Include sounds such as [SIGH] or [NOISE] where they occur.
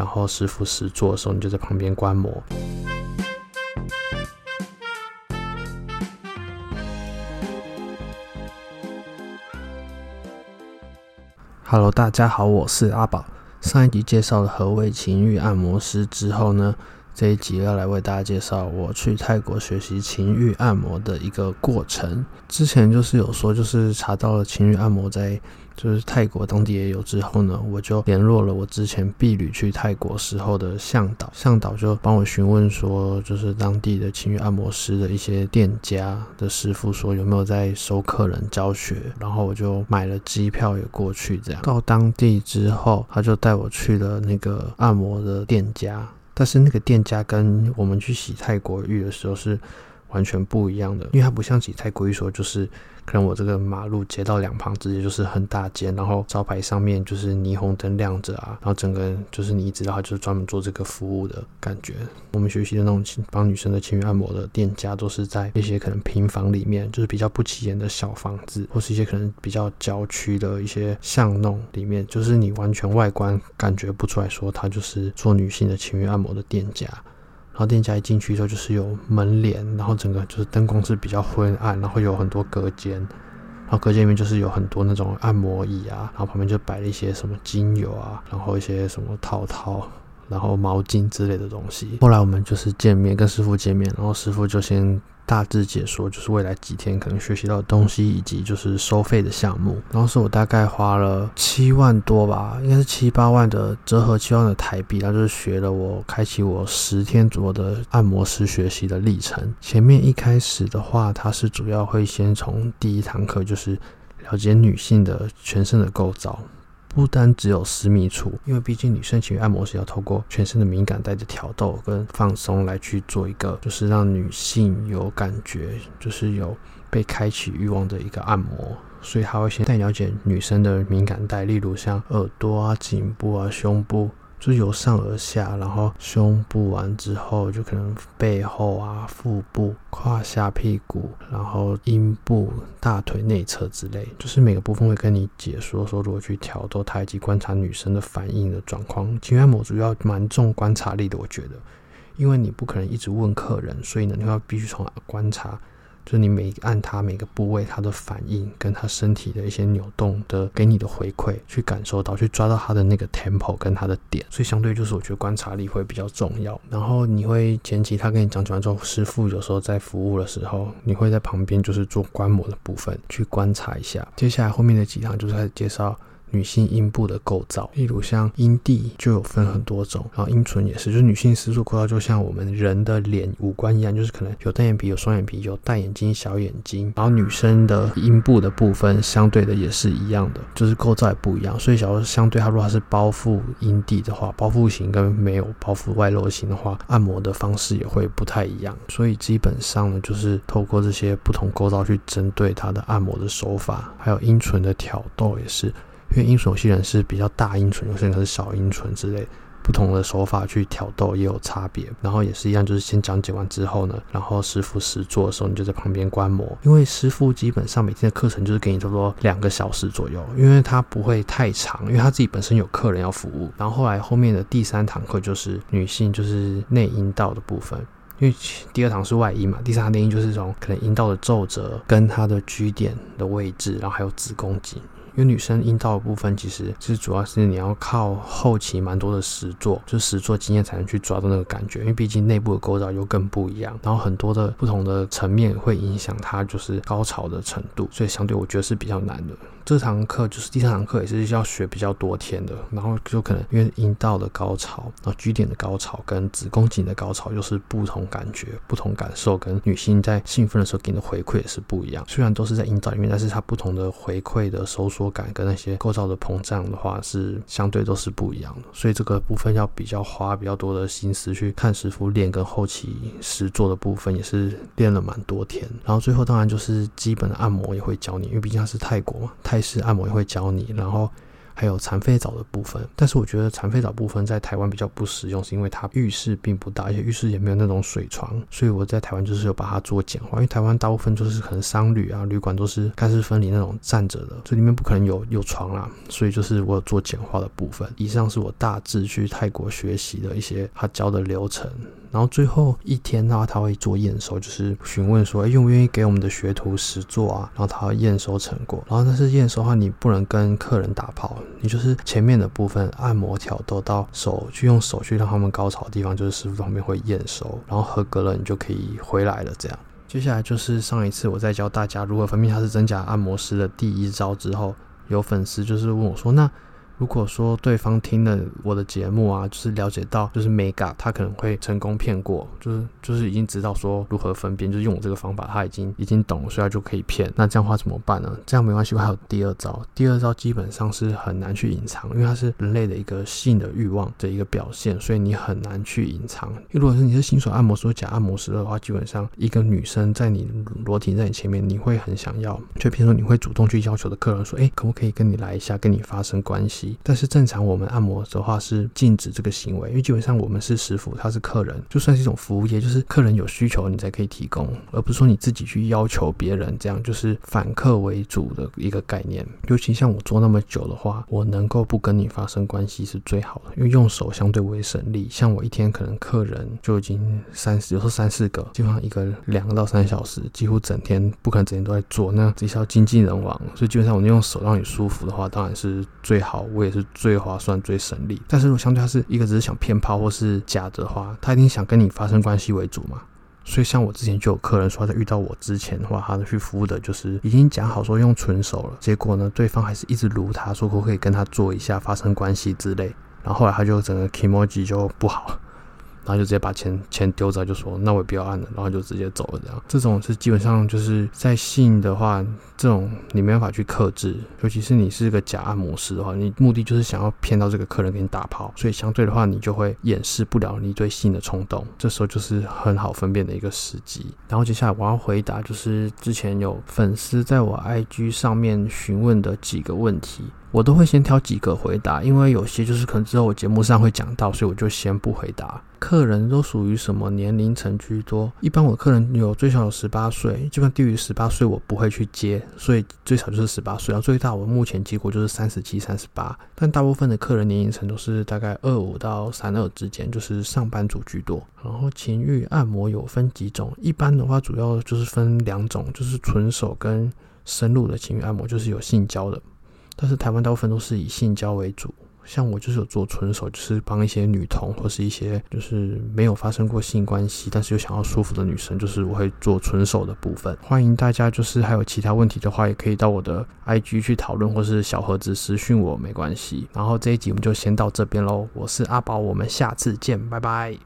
然后师傅实做的时候，你就在旁边观摩。Hello，大家好，我是阿宝。上一集介绍了何谓情欲按摩师之后呢，这一集要来为大家介绍我去泰国学习情欲按摩的一个过程。之前就是有说，就是查到了情欲按摩在就是泰国当地也有之后呢，我就联络了我之前毕旅去泰国时候的向导，向导就帮我询问说，就是当地的情欲按摩师的一些店家的师傅说有没有在收客人教学，然后我就买了机票也过去，这样到当地之后，他就带我去了那个按摩的店家。但是那个店家跟我们去洗泰国浴的时候是完全不一样的，因为它不像洗泰国浴说就是。可能我这个马路街道两旁直接就是很大间，然后招牌上面就是霓虹灯亮着啊，然后整个就是你知道他就是专门做这个服务的感觉。我们学习的那种帮女生的情欲按摩的店家，都是在一些可能平房里面，就是比较不起眼的小房子，或是一些可能比较郊区的一些巷弄里面，就是你完全外观感觉不出来说他就是做女性的情欲按摩的店家。然后店家一进去之后就是有门帘，然后整个就是灯光是比较昏暗，然后有很多隔间，然后隔间里面就是有很多那种按摩椅啊，然后旁边就摆了一些什么精油啊，然后一些什么套套，然后毛巾之类的东西。后来我们就是见面，跟师傅见面，然后师傅就先。大致解说就是未来几天可能学习到的东西，以及就是收费的项目。然后是我大概花了七万多吧，应该是七八万的折合七万的台币，然后就是学了我开启我十天左右的按摩师学习的历程。前面一开始的话，它是主要会先从第一堂课就是了解女性的全身的构造。不单只有私密处，因为毕竟女生情欲按摩是要透过全身的敏感带的挑逗跟放松来去做一个，就是让女性有感觉，就是有被开启欲望的一个按摩。所以他会先带了解女生的敏感带，例如像耳朵啊、颈部啊、胸部。就由上而下，然后胸部完之后，就可能背后啊、腹部、胯下、屁股，然后阴部、大腿内侧之类，就是每个部分会跟你解说说如何去挑逗它，以及观察女生的反应的状况。情欲按摩主要蛮重观察力的，我觉得，因为你不可能一直问客人，所以呢，你要必须从观察。就你每按它每个部位，它的反应跟它身体的一些扭动的给你的回馈，去感受到，去抓到它的那个 tempo 跟它的点，所以相对就是我觉得观察力会比较重要。然后你会前期他跟你讲讲完之后，师傅有时候在服务的时候，你会在旁边就是做观摩的部分去观察一下。接下来后面的几堂就是开始介绍。女性阴部的构造，例如像阴蒂就有分很多种，然后阴唇也是，就是女性私处构造就像我们人的脸五官一样，就是可能有单眼皮、有双眼皮、有大眼睛、小眼睛，然后女生的阴部的部分相对的也是一样的，就是构造也不一样。所以，假如相对它，如果它是包覆阴蒂的话，包覆型跟没有包覆外露型的话，按摩的方式也会不太一样。所以基本上呢，就是透过这些不同构造去针对它的按摩的手法，还有阴唇的挑逗也是。因为阴唇有些人是比较大阴唇，有些人是小阴唇之类，不同的手法去挑逗也有差别。然后也是一样，就是先讲解完之后呢，然后师傅实做的时候，你就在旁边观摩。因为师傅基本上每天的课程就是给你差不多两个小时左右，因为他不会太长，因为他自己本身有客人要服务。然后后来后面的第三堂课就是女性就是内阴道的部分，因为 [LAUGHS] 第二堂是外阴嘛，第三堂内阴就是从可能阴道的皱褶跟它的居点的位置，然后还有子宫颈。因为女生阴道的部分，其实是主要是你要靠后期蛮多的实作，就实作经验才能去抓到那个感觉。因为毕竟内部的构造又更不一样，然后很多的不同的层面会影响它就是高潮的程度，所以相对我觉得是比较难的。这堂课就是第三堂课，也是要学比较多天的，然后就可能因为阴道的高潮，然后 G 点的高潮跟子宫颈的高潮又是不同感觉、不同感受，跟女性在兴奋的时候给你的回馈也是不一样。虽然都是在阴道里面，但是它不同的回馈的收缩感跟那些构造的膨胀的话，是相对都是不一样的。所以这个部分要比较花比较多的心思去看师傅练，跟后期实做的部分也是练了蛮多天。然后最后当然就是基本的按摩也会教你，因为毕竟它是泰国嘛，泰。是按摩也会教你，然后还有残废澡的部分。但是我觉得残废澡部分在台湾比较不实用，是因为它浴室并不大，而且浴室也没有那种水床，所以我在台湾就是有把它做简化。因为台湾大部分就是可能商旅啊、旅馆都是干湿分离那种站着的，这里面不可能有有床啦，所以就是我有做简化的部分。以上是我大致去泰国学习的一些他教的流程。然后最后一天的话，他会做验收，就是询问说，哎，愿不愿意给我们的学徒实做啊？然后他验收成果。然后但是验收的话，你不能跟客人打炮，你就是前面的部分按摩挑逗到手，去用手去让他们高潮的地方，就是师傅旁边会验收，然后合格了，你就可以回来了。这样，接下来就是上一次我在教大家如何分辨他是真假按摩师的第一招之后，有粉丝就是问我说，那。如果说对方听了我的节目啊，就是了解到就是 Mega，，他可能会成功骗过，就是就是已经知道说如何分辨，就是用我这个方法，他已经已经懂了，所以他就可以骗。那这样的话怎么办呢？这样没关系，我还有第二招。第二招基本上是很难去隐藏，因为它是人类的一个性的欲望的一个表现，所以你很难去隐藏。因为如果是你是新手按摩师或假按摩师的话，基本上一个女生在你裸体在你前面，你会很想要，就比如说你会主动去要求的客人说，哎，可不可以跟你来一下，跟你发生关系？但是正常我们按摩的话是禁止这个行为，因为基本上我们是师傅，他是客人，就算是一种服务业，就是客人有需求你才可以提供，而不是说你自己去要求别人，这样就是反客为主的一个概念。尤其像我做那么久的话，我能够不跟你发生关系是最好的，因为用手相对为省力。像我一天可能客人就已经三十，有时候三四个，基本上一个两个到三小时，几乎整天不可能整天都在做，那这是要经济人亡，所以基本上我用手让你舒服的话，当然是最好，我也是最划算、最省力。但是如果相对他是一个只是想骗炮或是假的话，他一定想跟你发生关系为主嘛。所以像我之前就有客人说，在遇到我之前的话，他去服务的就是已经讲好说用纯手了，结果呢，对方还是一直撸他说可不可以跟他做一下发生关系之类，然后后来他就整个 k moji 就不好。然后就直接把钱钱丢着，就说那我也不要按了，然后就直接走了。这样，这种是基本上就是在性的话，这种你没办法去克制，尤其是你是个假按摩师的话，你目的就是想要骗到这个客人给你打炮，所以相对的话，你就会掩饰不了你对性的冲动。这时候就是很好分辨的一个时机。然后接下来我要回答，就是之前有粉丝在我 IG 上面询问的几个问题。我都会先挑几个回答，因为有些就是可能之后我节目上会讲到，所以我就先不回答。客人都属于什么年龄层居多？一般我的客人有最小有十八岁，基本低于十八岁我不会去接，所以最少就是十八岁。然后最大我目前结果就是三十七、三十八，但大部分的客人年龄层都是大概二五到三二之间，就是上班族居多。然后情欲按摩有分几种？一般的话主要就是分两种，就是纯手跟深入的情欲按摩，就是有性交的。但是台湾大部分都是以性交为主，像我就是有做纯手，就是帮一些女同或是一些就是没有发生过性关系，但是又想要舒服的女生，就是我会做纯手的部分。欢迎大家就是还有其他问题的话，也可以到我的 IG 去讨论，或是小盒子私讯我没关系。然后这一集我们就先到这边喽，我是阿宝，我们下次见，拜拜。